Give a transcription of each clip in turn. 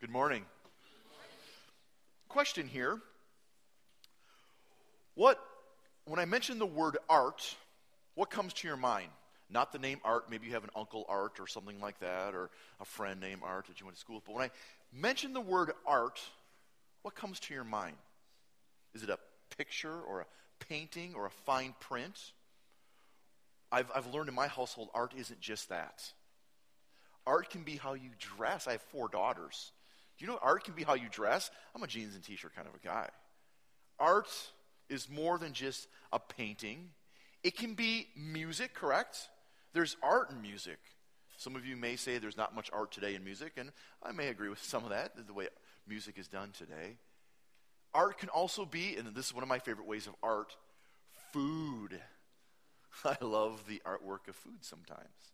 Good morning. Question here. What, when I mention the word art, what comes to your mind? Not the name Art, maybe you have an uncle Art or something like that, or a friend named Art that you went to school with. But when I mention the word art, what comes to your mind? Is it a picture or a painting or a fine print? I've, I've learned in my household, art isn't just that. Art can be how you dress. I have four daughters. Do you know art can be how you dress? I'm a jeans and t shirt kind of a guy. Art is more than just a painting, it can be music, correct? There's art in music. Some of you may say there's not much art today in music, and I may agree with some of that, the way music is done today. Art can also be, and this is one of my favorite ways of art, food. I love the artwork of food sometimes.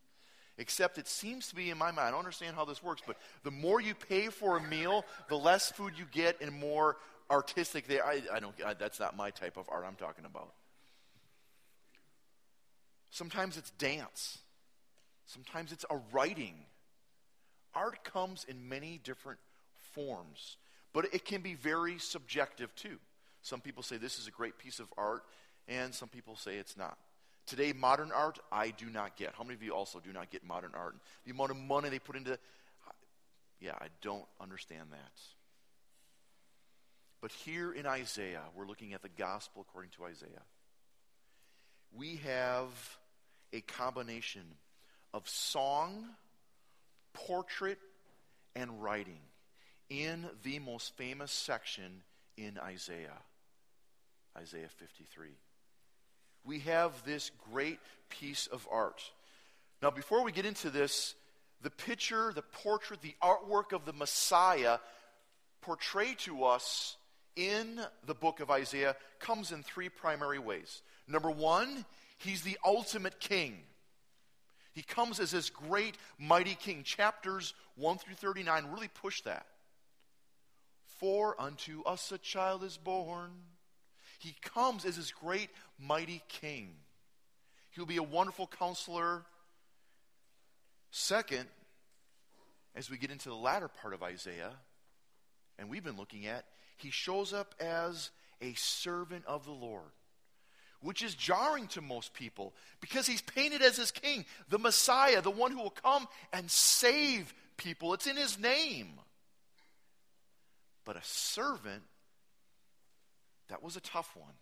Except it seems to be in my mind, I don't understand how this works, but the more you pay for a meal, the less food you get and more artistic they I, I don't I, that's not my type of art I'm talking about. Sometimes it's dance. Sometimes it's a writing. Art comes in many different forms, but it can be very subjective too. Some people say this is a great piece of art, and some people say it's not. Today, modern art, I do not get. How many of you also do not get modern art? The amount of money they put into, yeah, I don't understand that. But here in Isaiah, we're looking at the gospel according to Isaiah. We have a combination of song, portrait, and writing in the most famous section in Isaiah, Isaiah 53. We have this great piece of art. Now, before we get into this, the picture, the portrait, the artwork of the Messiah portrayed to us in the book of Isaiah comes in three primary ways. Number one, he's the ultimate king. He comes as this great, mighty king. Chapters 1 through 39 really push that. For unto us a child is born. He comes as this great, mighty king. He'll be a wonderful counselor. Second, as we get into the latter part of Isaiah, and we've been looking at, he shows up as a servant of the Lord, which is jarring to most people because he's painted as his king, the Messiah, the one who will come and save people. It's in his name. But a servant, that was a tough one.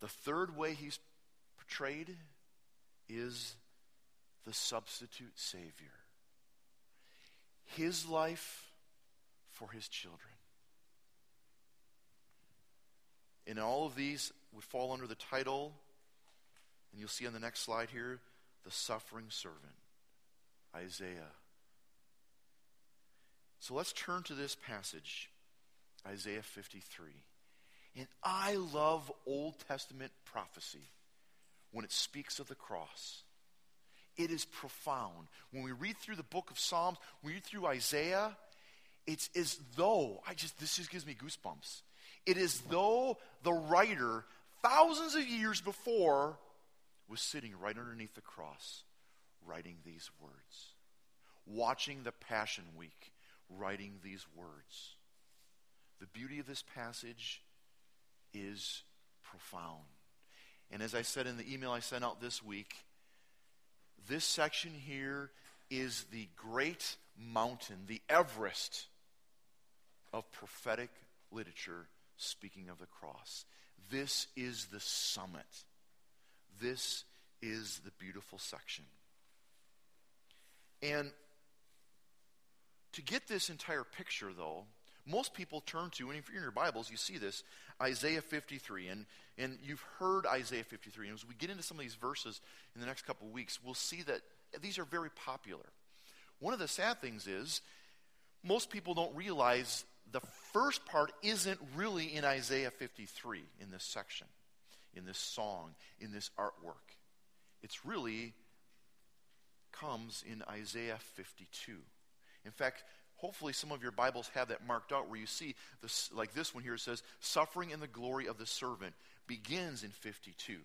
The third way he's portrayed is the substitute Savior. His life for his children. And all of these would fall under the title, and you'll see on the next slide here, the suffering servant, Isaiah. So let's turn to this passage, Isaiah 53. And I love Old Testament prophecy when it speaks of the cross. It is profound. When we read through the book of Psalms, we read through Isaiah, it's as though, I just, this just gives me goosebumps. It is though the writer, thousands of years before, was sitting right underneath the cross, writing these words, watching the Passion Week, writing these words. The beauty of this passage is profound. And as I said in the email I sent out this week, this section here is the great mountain, the Everest of prophetic literature speaking of the cross. This is the summit. This is the beautiful section. And to get this entire picture, though, most people turn to, and if you're in your Bibles, you see this, Isaiah 53. And, and you've heard Isaiah 53. And as we get into some of these verses in the next couple of weeks, we'll see that these are very popular. One of the sad things is, most people don't realize the first part isn't really in Isaiah 53 in this section, in this song, in this artwork. It's really comes in Isaiah 52. In fact, hopefully some of your Bibles have that marked out where you see this like this one here says suffering in the glory of the servant begins in 52.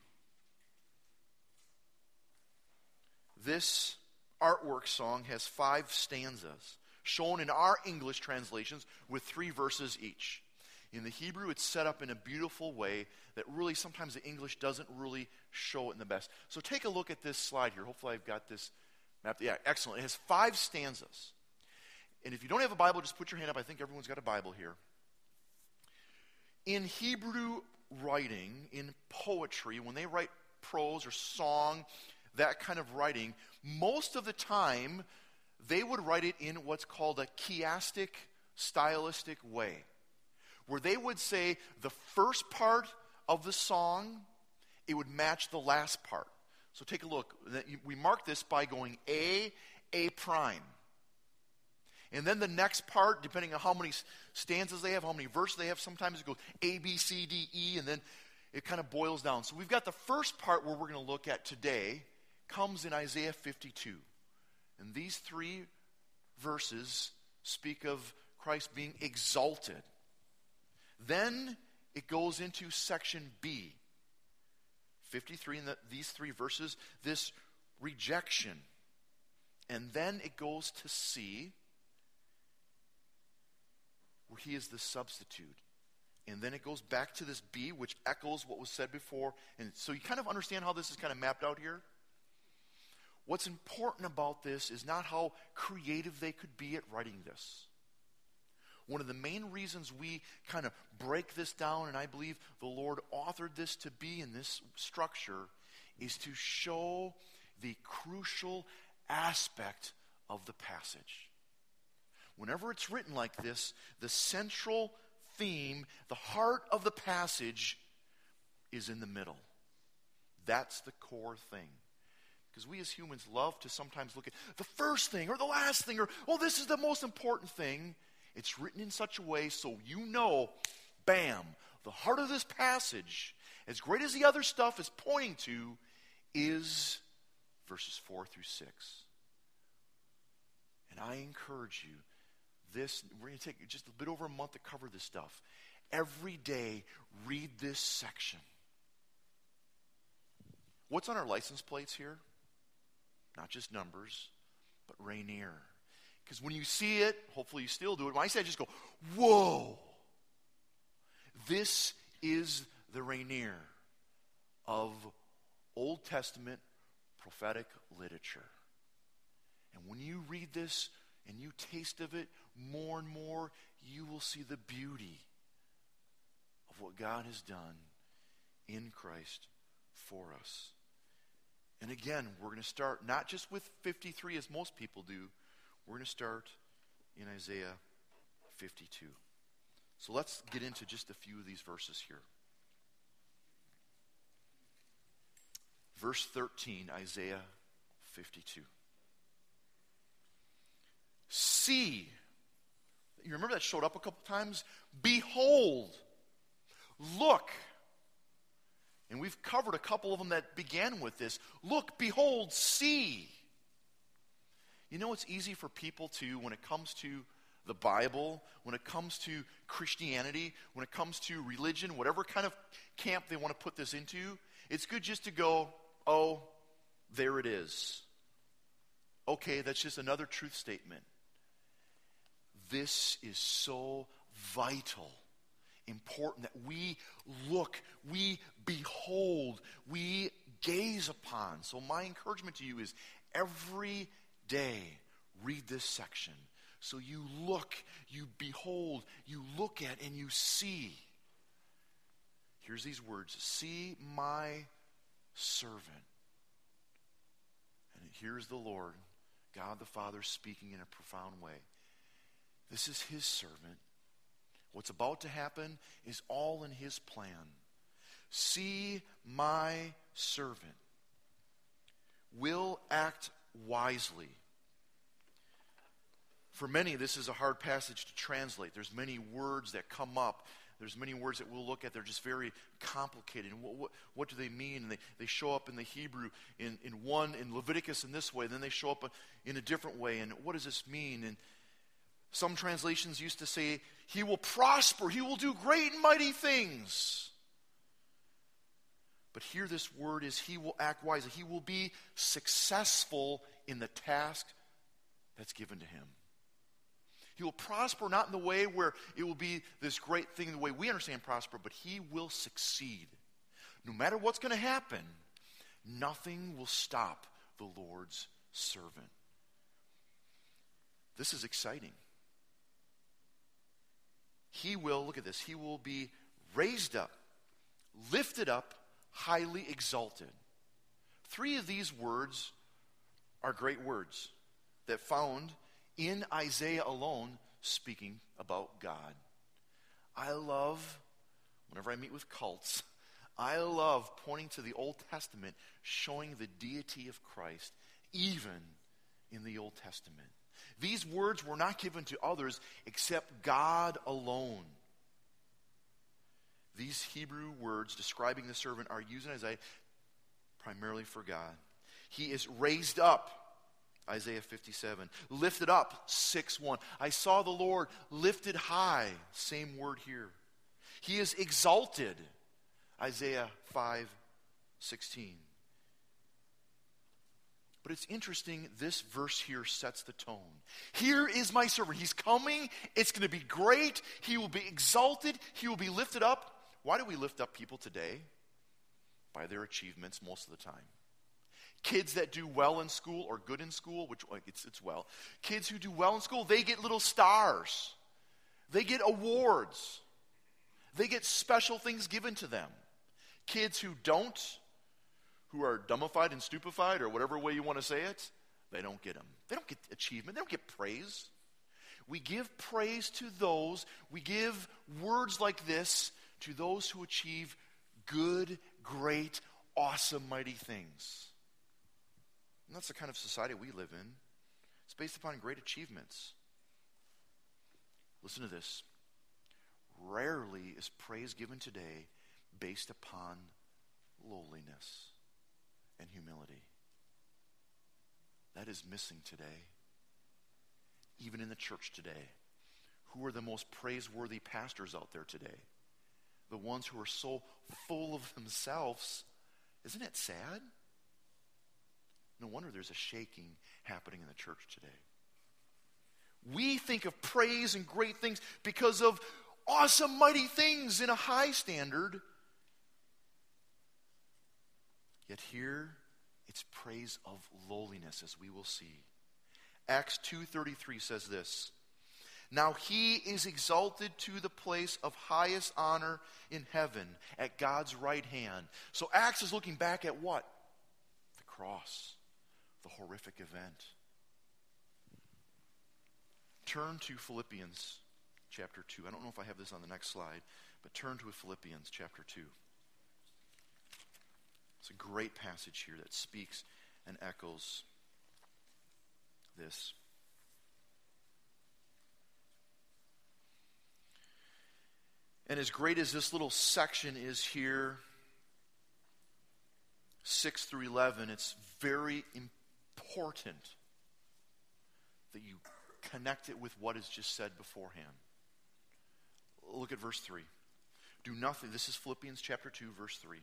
This artwork song has five stanzas, shown in our English translations with three verses each. In the Hebrew, it's set up in a beautiful way that really sometimes the English doesn't really show it in the best. So take a look at this slide here. Hopefully, I've got this mapped. Yeah, excellent. It has five stanzas. And if you don't have a Bible, just put your hand up. I think everyone's got a Bible here. In Hebrew writing, in poetry, when they write prose or song, that kind of writing, most of the time they would write it in what's called a chiastic, stylistic way, where they would say the first part of the song, it would match the last part. So take a look. We mark this by going A, A prime. And then the next part, depending on how many stanzas they have, how many verses they have, sometimes it goes A, B, C, D, E, and then it kind of boils down. So we've got the first part where we're going to look at today comes in Isaiah 52. And these three verses speak of Christ being exalted. Then it goes into section B. 53 in the, these three verses, this rejection. And then it goes to C, he is the substitute. And then it goes back to this B, which echoes what was said before. And so you kind of understand how this is kind of mapped out here? What's important about this is not how creative they could be at writing this. One of the main reasons we kind of break this down, and I believe the Lord authored this to be in this structure, is to show the crucial aspect of the passage. Whenever it's written like this, the central theme, the heart of the passage, is in the middle. That's the core thing. Because we as humans love to sometimes look at the first thing or the last thing or, oh, this is the most important thing. It's written in such a way so you know, bam, the heart of this passage, as great as the other stuff is pointing to, is verses 4 through 6. And I encourage you this, we're going to take just a bit over a month to cover this stuff. Every day, read this section. What's on our license plates here? Not just numbers, but Rainier. Because when you see it, hopefully you still do it. When I say it, just go, whoa. This is the Rainier of Old Testament prophetic literature. And when you read this and you taste of it, more and more, you will see the beauty of what God has done in Christ for us. And again, we're going to start not just with 53 as most people do, we're going to start in Isaiah 52. So let's get into just a few of these verses here. Verse 13, Isaiah 52. See, you remember that showed up a couple times? Behold, look. And we've covered a couple of them that began with this. Look, behold, see. You know, it's easy for people to, when it comes to the Bible, when it comes to Christianity, when it comes to religion, whatever kind of camp they want to put this into, it's good just to go, oh, there it is. Okay, that's just another truth statement. This is so vital, important that we look, we behold, we gaze upon. So, my encouragement to you is every day read this section. So you look, you behold, you look at, and you see. Here's these words See my servant. And here's the Lord, God the Father, speaking in a profound way. This is his servant. What's about to happen is all in his plan. See, my servant will act wisely. For many, this is a hard passage to translate. There's many words that come up. There's many words that we'll look at. They're just very complicated. And what, what, what do they mean? And they, they show up in the Hebrew in, in one, in Leviticus in this way. Then they show up in a different way. And what does this mean? And some translations used to say, He will prosper, He will do great and mighty things. But here, this word is He will act wisely, He will be successful in the task that's given to him. He will prosper not in the way where it will be this great thing, the way we understand prosper, but he will succeed. No matter what's going to happen, nothing will stop the Lord's servant. This is exciting. He will, look at this, he will be raised up, lifted up, highly exalted. Three of these words are great words that found in Isaiah alone speaking about God. I love, whenever I meet with cults, I love pointing to the Old Testament, showing the deity of Christ, even in the Old Testament. These words were not given to others except God alone. These Hebrew words describing the servant are used in Isaiah primarily for God. He is raised up, Isaiah 57. Lifted up, 6 1. I saw the Lord lifted high, same word here. He is exalted, Isaiah 5 16. But it's interesting, this verse here sets the tone. Here is my servant. He's coming. It's going to be great. He will be exalted. He will be lifted up. Why do we lift up people today? By their achievements most of the time. Kids that do well in school or good in school, which it's, it's well. Kids who do well in school, they get little stars. They get awards. They get special things given to them. Kids who don't, who are dumbified and stupefied, or whatever way you want to say it, they don't get them. They don't get achievement. They don't get praise. We give praise to those, we give words like this to those who achieve good, great, awesome, mighty things. And that's the kind of society we live in. It's based upon great achievements. Listen to this. Rarely is praise given today based upon lowliness and humility. That is missing today. Even in the church today. Who are the most praiseworthy pastors out there today? The ones who are so full of themselves. Isn't it sad? No wonder there's a shaking happening in the church today. We think of praise and great things because of awesome, mighty things in a high standard. Yet here it's praise of lowliness as we will see. Acts 2:33 says this. Now he is exalted to the place of highest honor in heaven at God's right hand. So Acts is looking back at what? The cross, the horrific event. Turn to Philippians chapter 2. I don't know if I have this on the next slide, but turn to Philippians chapter 2. It's a great passage here that speaks and echoes this. And as great as this little section is here, 6 through 11, it's very important that you connect it with what is just said beforehand. Look at verse 3. Do nothing, this is Philippians chapter 2, verse 3.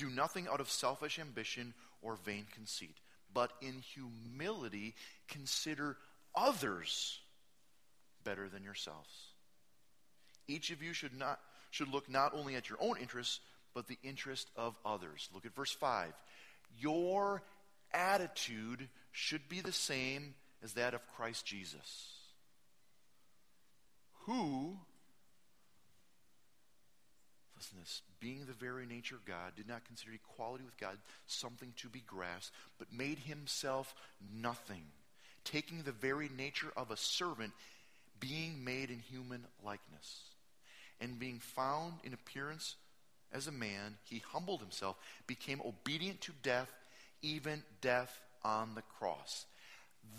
Do nothing out of selfish ambition or vain conceit, but in humility consider others better than yourselves. Each of you should not should look not only at your own interests, but the interest of others. Look at verse 5. Your attitude should be the same as that of Christ Jesus, who Being the very nature of God, did not consider equality with God something to be grasped, but made himself nothing, taking the very nature of a servant, being made in human likeness. And being found in appearance as a man, he humbled himself, became obedient to death, even death on the cross.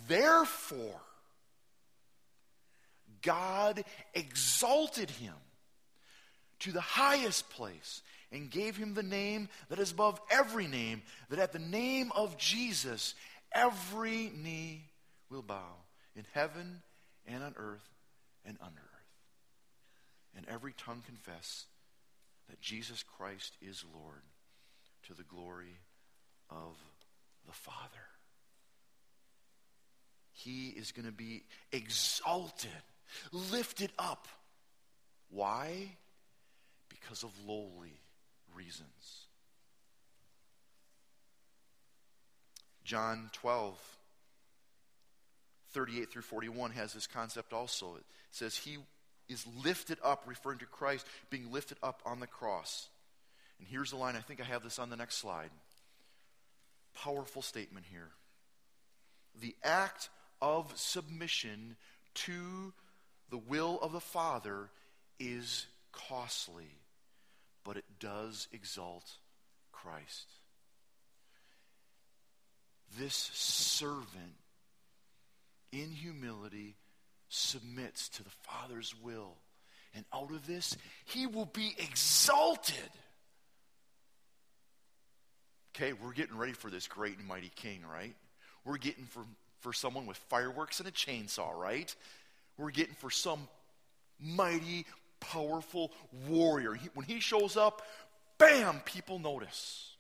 Therefore, God exalted him to the highest place and gave him the name that is above every name, that at the name of Jesus every knee will bow in heaven and on earth and under earth. And every tongue confess that Jesus Christ is Lord to the glory of the Father. he is going to be exalted, lifted up. Why? Because of lowly reasons. John 12, 38 through 41 has this concept also. It says, He is lifted up, referring to Christ being lifted up on the cross. And here's the line. I think I have this on the next slide. Powerful statement here. The act of submission to the will of the Father is costly, but it does exalt Christ. This servant, in humility, submits to the Father's will. And out of this, he will be exalted. Okay, we're getting ready for this great and mighty king, right? We're getting for, for someone with fireworks and a chainsaw, right? We're getting for some mighty, powerful warrior. He, when he shows up, bam, people notice.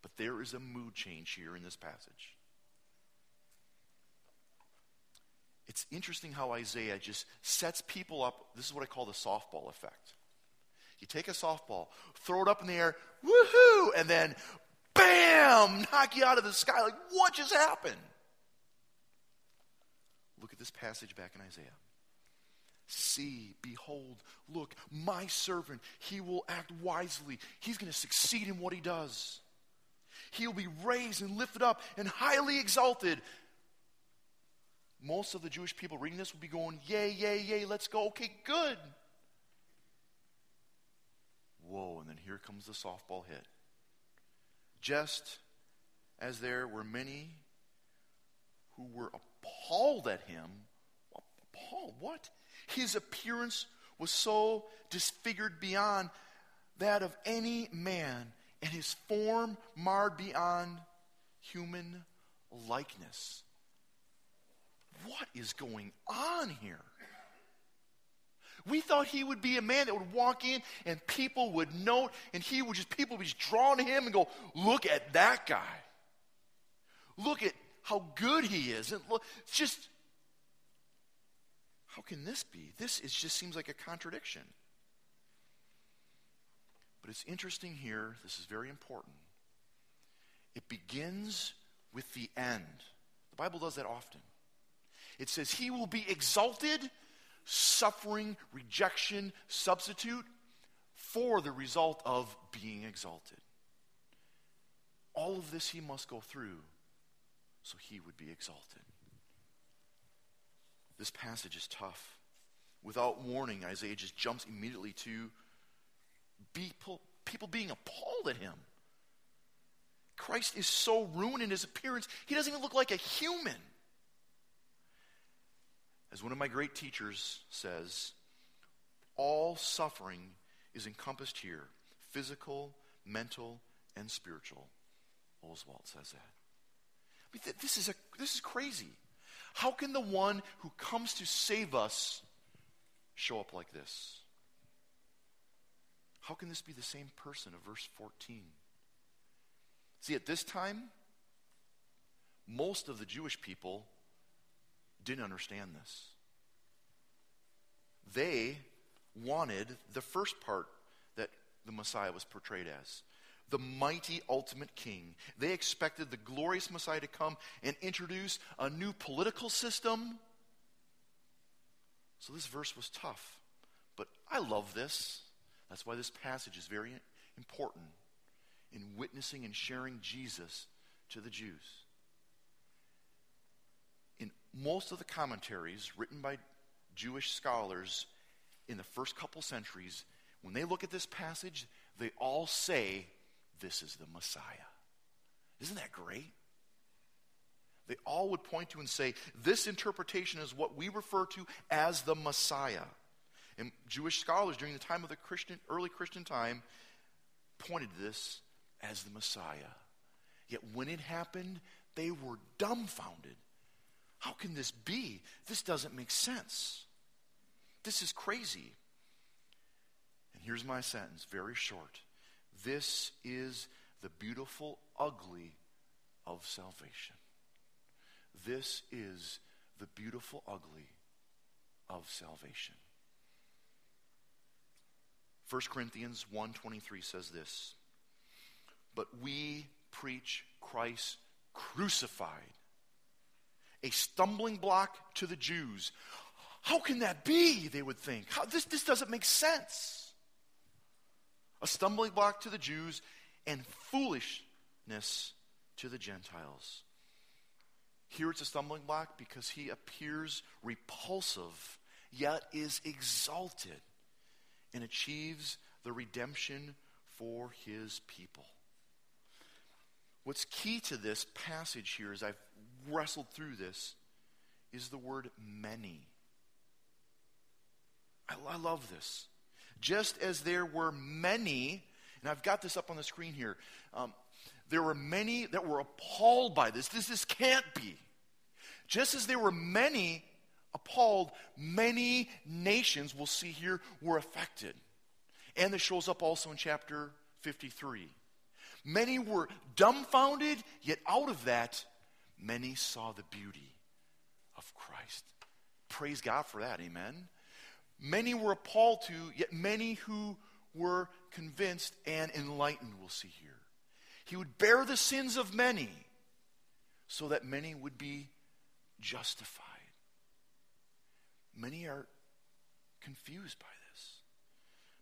But there is a mood change here in this passage. It's interesting how Isaiah just sets people up. This is what I call the softball effect. You take a softball, throw it up in the air, woohoo, and then bam, knock you out of the sky. Like, what just happened? Look at this passage back in Isaiah. See, behold, look, my servant, he will act wisely. He's going to succeed in what he does. He will be raised and lifted up and highly exalted. Most of the Jewish people reading this will be going, Yay, yay, yay, let's go. Okay, good. Whoa, and then here comes the softball hit. Just as there were many who were appalled at him. Appalled? What? His appearance was so disfigured beyond that of any man, and his form marred beyond human likeness. What is going on here? We thought he would be a man that would walk in and people would note, and he would just, people would just drawn to him and go, look at that guy. Look at how good he is. And look, just, how can this be? This is, just seems like a contradiction. But it's interesting here, this is very important. It begins with the end. The Bible does that often. It says, He will be exalted suffering, rejection, substitute for the result of being exalted. All of this he must go through so he would be exalted. This passage is tough. Without warning, Isaiah just jumps immediately to people, people being appalled at him. Christ is so ruined in his appearance, he doesn't even look like a human. As one of my great teachers says, all suffering is encompassed here physical, mental, and spiritual. Oswald says that. I mean, th- this, is a, this is crazy. How can the one who comes to save us show up like this? How can this be the same person of verse 14? See, at this time, most of the Jewish people didn't understand this. They wanted the first part that the Messiah was portrayed as the mighty ultimate king. They expected the glorious Messiah to come and introduce a new political system. So this verse was tough. But I love this. That's why this passage is very important in witnessing and sharing Jesus to the Jews In most of the commentaries written by Jewish scholars in the first couple centuries, when they look at this passage, they all say, This is the Messiah. Isn't that great? They all would point to and say, This interpretation is what we refer to as the Messiah. And Jewish scholars during the time of the Christian, early Christian time pointed to this as the Messiah. Yet when it happened, they were dumbfounded how can this be? This doesn't make sense. This is crazy. And here's my sentence, very short. This is the beautiful ugly of salvation. This is the beautiful ugly of salvation. 1 Corinthians 1:23 says this, "But we preach Christ crucified, a stumbling block to the Jews." How can that be? They would think. How, this, this doesn't make sense. A stumbling block to the Jews and foolishness to the Gentiles. Here it's a stumbling block because he appears repulsive, yet is exalted and achieves the redemption for his people. What's key to this passage here, as I've wrestled through this, is the word many. I, I love this. Just as there were many, and I've got this up on the screen here, um, there were many that were appalled by this. This, this can't be. Just as there were many appalled, many nations, we'll see here, were affected. And this shows up also in chapter 53. Many were dumbfounded, yet out of that, many saw the beauty of Christ. Praise God for that, amen. Many were appalled to, yet many who were convinced and enlightened, we'll see here. He would bear the sins of many so that many would be justified. Many are confused by this.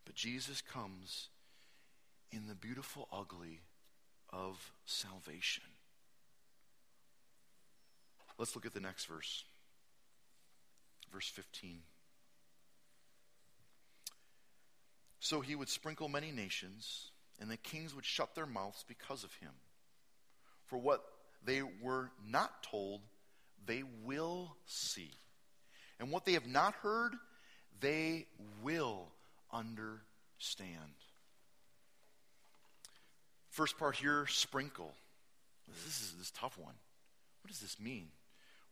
But Jesus comes in the beautiful ugly of salvation. Let's look at the next verse. Verse 15. So he would sprinkle many nations, and the kings would shut their mouths because of him. For what they were not told, they will see. And what they have not heard, they will understand. First part here, sprinkle. This is this tough one. What does this mean?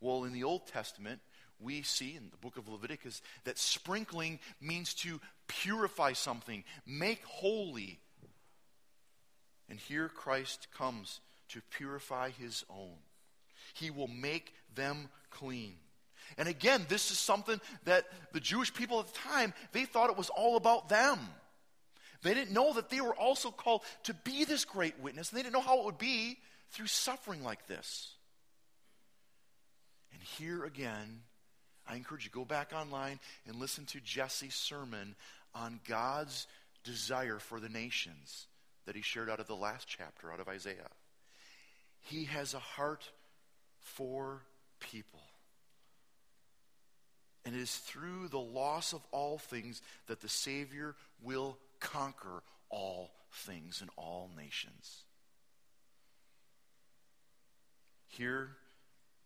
Well, in the Old Testament, we see in the book of Leviticus that sprinkling means to purify something, make holy. And here Christ comes to purify his own. He will make them clean. And again, this is something that the Jewish people at the time, they thought it was all about them. They didn't know that they were also called to be this great witness, and they didn't know how it would be through suffering like this. And here again, I encourage you go back online and listen to Jesse's sermon on God's desire for the nations that he shared out of the last chapter out of Isaiah. He has a heart for people. And it is through the loss of all things that the Savior will conquer all things and all nations. Here,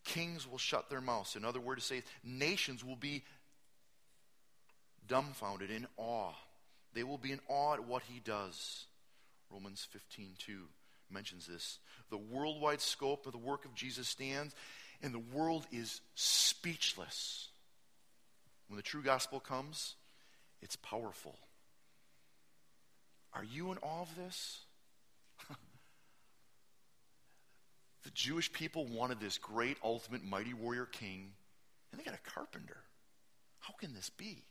kings will shut their mouths. Another word to say, nations will be dumbfounded in awe. They will be in awe at what he does. Romans 15 2 mentions this. The worldwide scope of the work of Jesus stands, and the world is speechless. When the true gospel comes, it's powerful. Are you in awe of this? the Jewish people wanted this great, ultimate, mighty warrior king, and they got a carpenter. How can this be?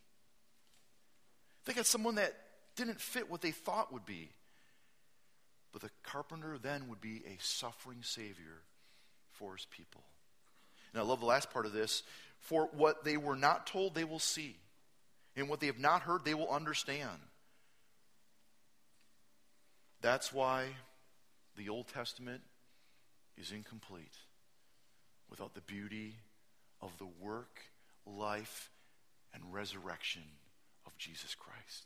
They got someone that didn't fit what they thought would be. But the carpenter then would be a suffering Savior for his people. And I love the last part of this. For what they were not told, they will see. And what they have not heard, they will understand. That's why the Old Testament is incomplete without the beauty of the work, life, and resurrection of Jesus Christ.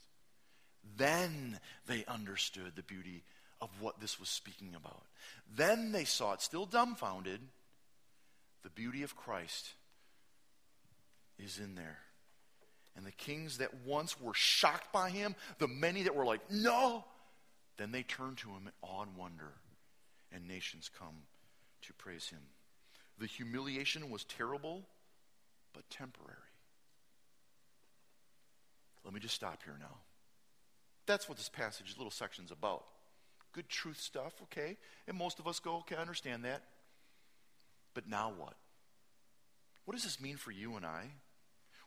Then they understood the beauty of what this was speaking about. Then they saw it, still dumbfounded, the beauty of Christ is in there. And the kings that once were shocked by him, the many that were like, no, then they turn to him in awe and wonder, and nations come to praise him. The humiliation was terrible, but temporary. Let me just stop here now. That's what this passage, little section's about. Good truth stuff, okay? And most of us go, okay, I understand that. But now what? what does this mean for you and I?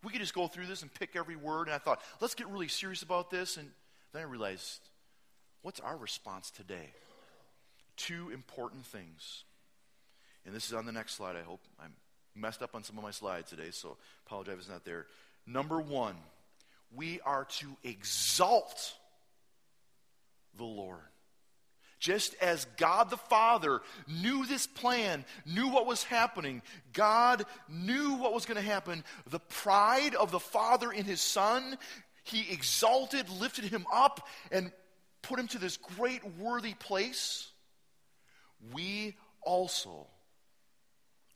We could just go through this and pick every word. And I thought, let's get really serious about this. And then I realized, what's our response today? Two important things. And this is on the next slide, I hope. I'm messed up on some of my slides today, so apologize if it's not there. Number one, we are to exalt the Lord. Just as God the Father knew this plan, knew what was happening, God knew what was going to happen. The pride of the Father in his Son, he exalted, lifted him up, and put him to this great worthy place. We also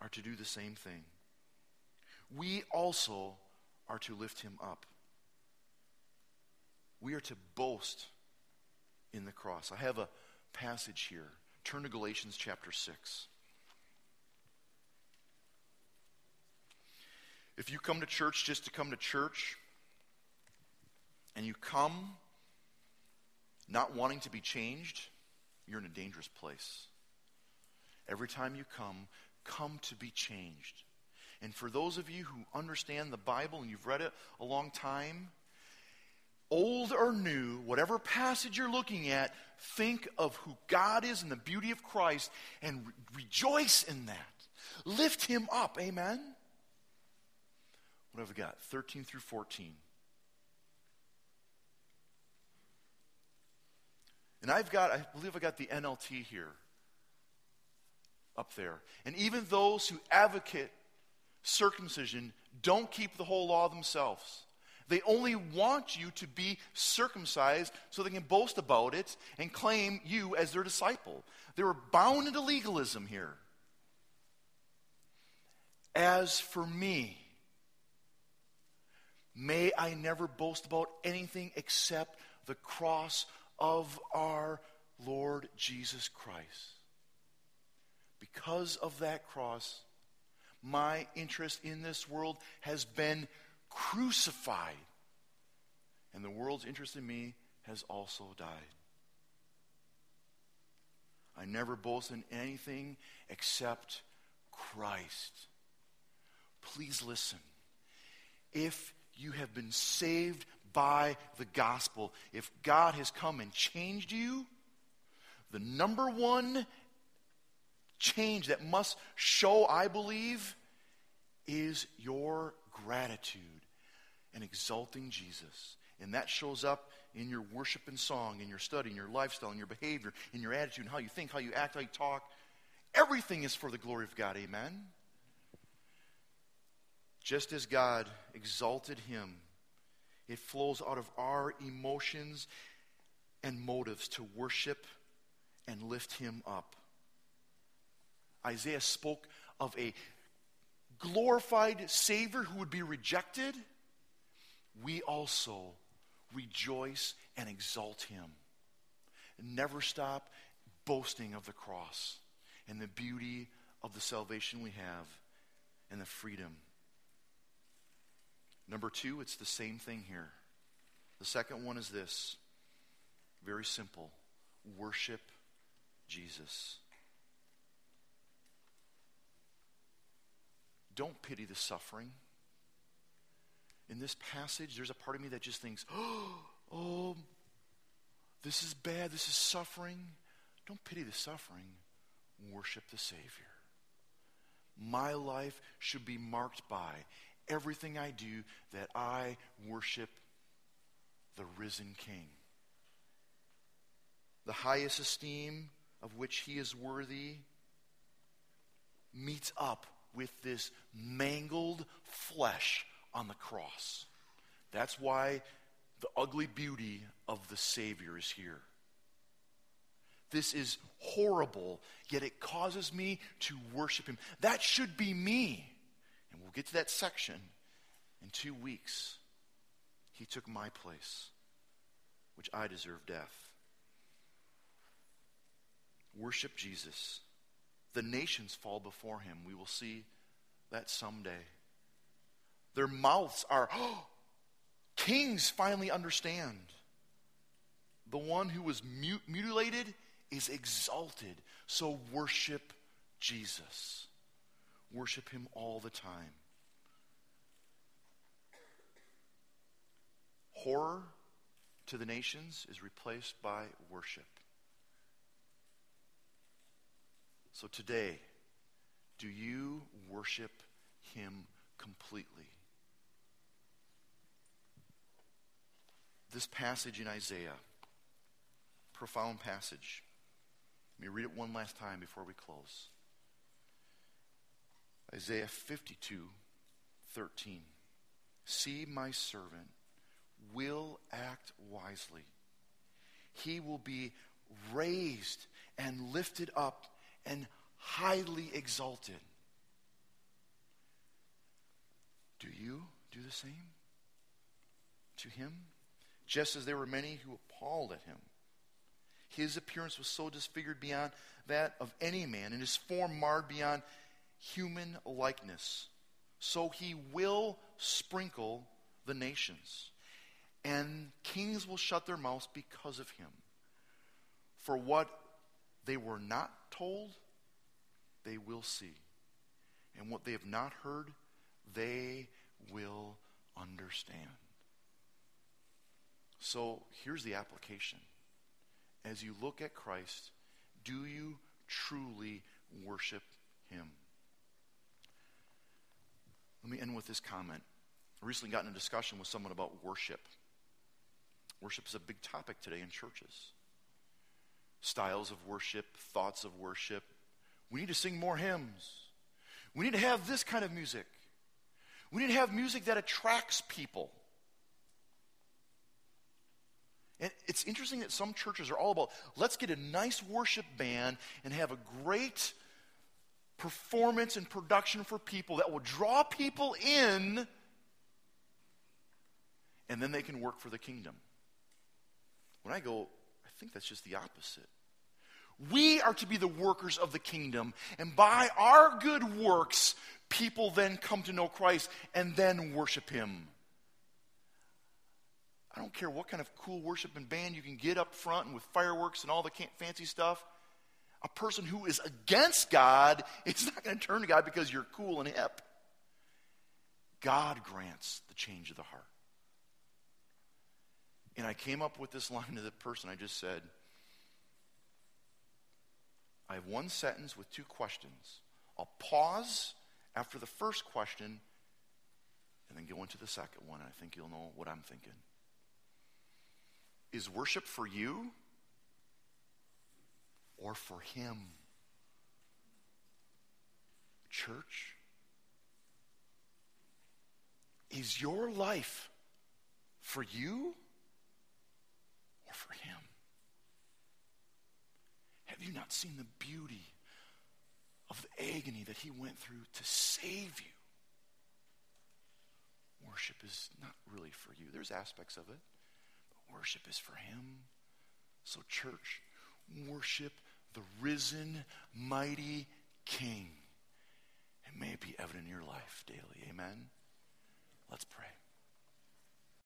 are to do the same thing. We also are to lift him up. We are to boast in the cross. I have a passage here. Turn to Galatians chapter 6. If you come to church just to come to church, and you come not wanting to be changed, you're in a dangerous place. Every time you come, come to be changed. And for those of you who understand the Bible and you've read it a long time, old or new, whatever passage you're looking at, think of who God is and the beauty of Christ and re- rejoice in that. Lift him up. Amen. What have we got? 13 through 14. And I've got, I believe I got the NLT here up there. And even those who advocate circumcision don't keep the whole law themselves. They only want you to be circumcised so they can boast about it and claim you as their disciple. They were bound into legalism here. As for me, may I never boast about anything except the cross of our Lord Jesus Christ. Because of that cross, my interest in this world has been crucified. And the world's interest in me has also died. I never boast in anything except Christ. Please listen. If you have been saved by the gospel, if God has come and changed you, the number one change that must show, I believe, is your gratitude and exalting Jesus. And that shows up in your worship and song, in your study, in your lifestyle, in your behavior, in your attitude, in how you think, how you act, how you talk. Everything is for the glory of God. Amen. Just as God exalted him, it flows out of our emotions and motives to worship and lift him up. Isaiah spoke of a glorified Savior who would be rejected, we also rejoice and exalt him. never stop boasting of the cross and the beauty of the salvation we have and the freedom. Number two, it's the same thing here. The second one is this very simple worship Jesus. Don't pity the suffering. In this passage, there's a part of me that just thinks, oh, this is bad, this is suffering. Don't pity the suffering. Worship the Savior. My life should be marked by everything I do that I worship the risen King. The highest esteem of which he is worthy meets up with this mangled flesh on the cross. That's why the ugly beauty of the Savior is here. This is horrible, yet it causes me to worship Him. That should be me. And we'll get to that section in two weeks. He took my place, which I deserve death. Worship Jesus. The nations fall before him. We will see that someday. Their mouths are, oh, kings finally understand. The one who was mut- mutilated is exalted. So worship Jesus. Worship him all the time. Horror to the nations is replaced by worship. So today, do you worship him completely? This passage in Isaiah, profound passage. Let me read it one last time before we close. Isaiah 52, 13. See, my servant will act wisely. He will be raised and lifted up and highly exalted. Do you do the same to him? Just as there were many who appalled at him. His appearance was so disfigured beyond that of any man, and his form marred beyond human likeness. So he will sprinkle the nations, and kings will shut their mouths because of him. For what they were not told, they will see. And what they have not heard, they will understand. So here's the application. As you look at Christ, do you truly worship him? Let me end with this comment. I recently got in a discussion with someone about worship. Worship is a big topic today in churches. Styles of worship, thoughts of worship. We need to sing more hymns. We need to have this kind of music. We need to have music that attracts people. And it's interesting that some churches are all about let's get a nice worship band and have a great performance and production for people that will draw people in, and then they can work for the kingdom. When I go, I think that's just the opposite. We are to be the workers of the kingdom, and by our good works, people then come to know Christ and then worship Him. I don't care what kind of cool worship and band you can get up front and with fireworks and all the fancy stuff a person who is against God is not going to turn to God because you're cool and hip. God grants the change of the heart. And I came up with this line to the person. I just said, I have one sentence with two questions. I'll pause after the first question and then go into the second one. I think you'll know what I'm thinking. Is worship for you or for Him. Church, is your life for you or for Him? Have you not seen the beauty of the agony that He went through to save you? Worship is not really for you. There's aspects of it, but worship is for Him. So, church, worship the risen, mighty King. And may it be evident in your life daily. Amen. Let's pray.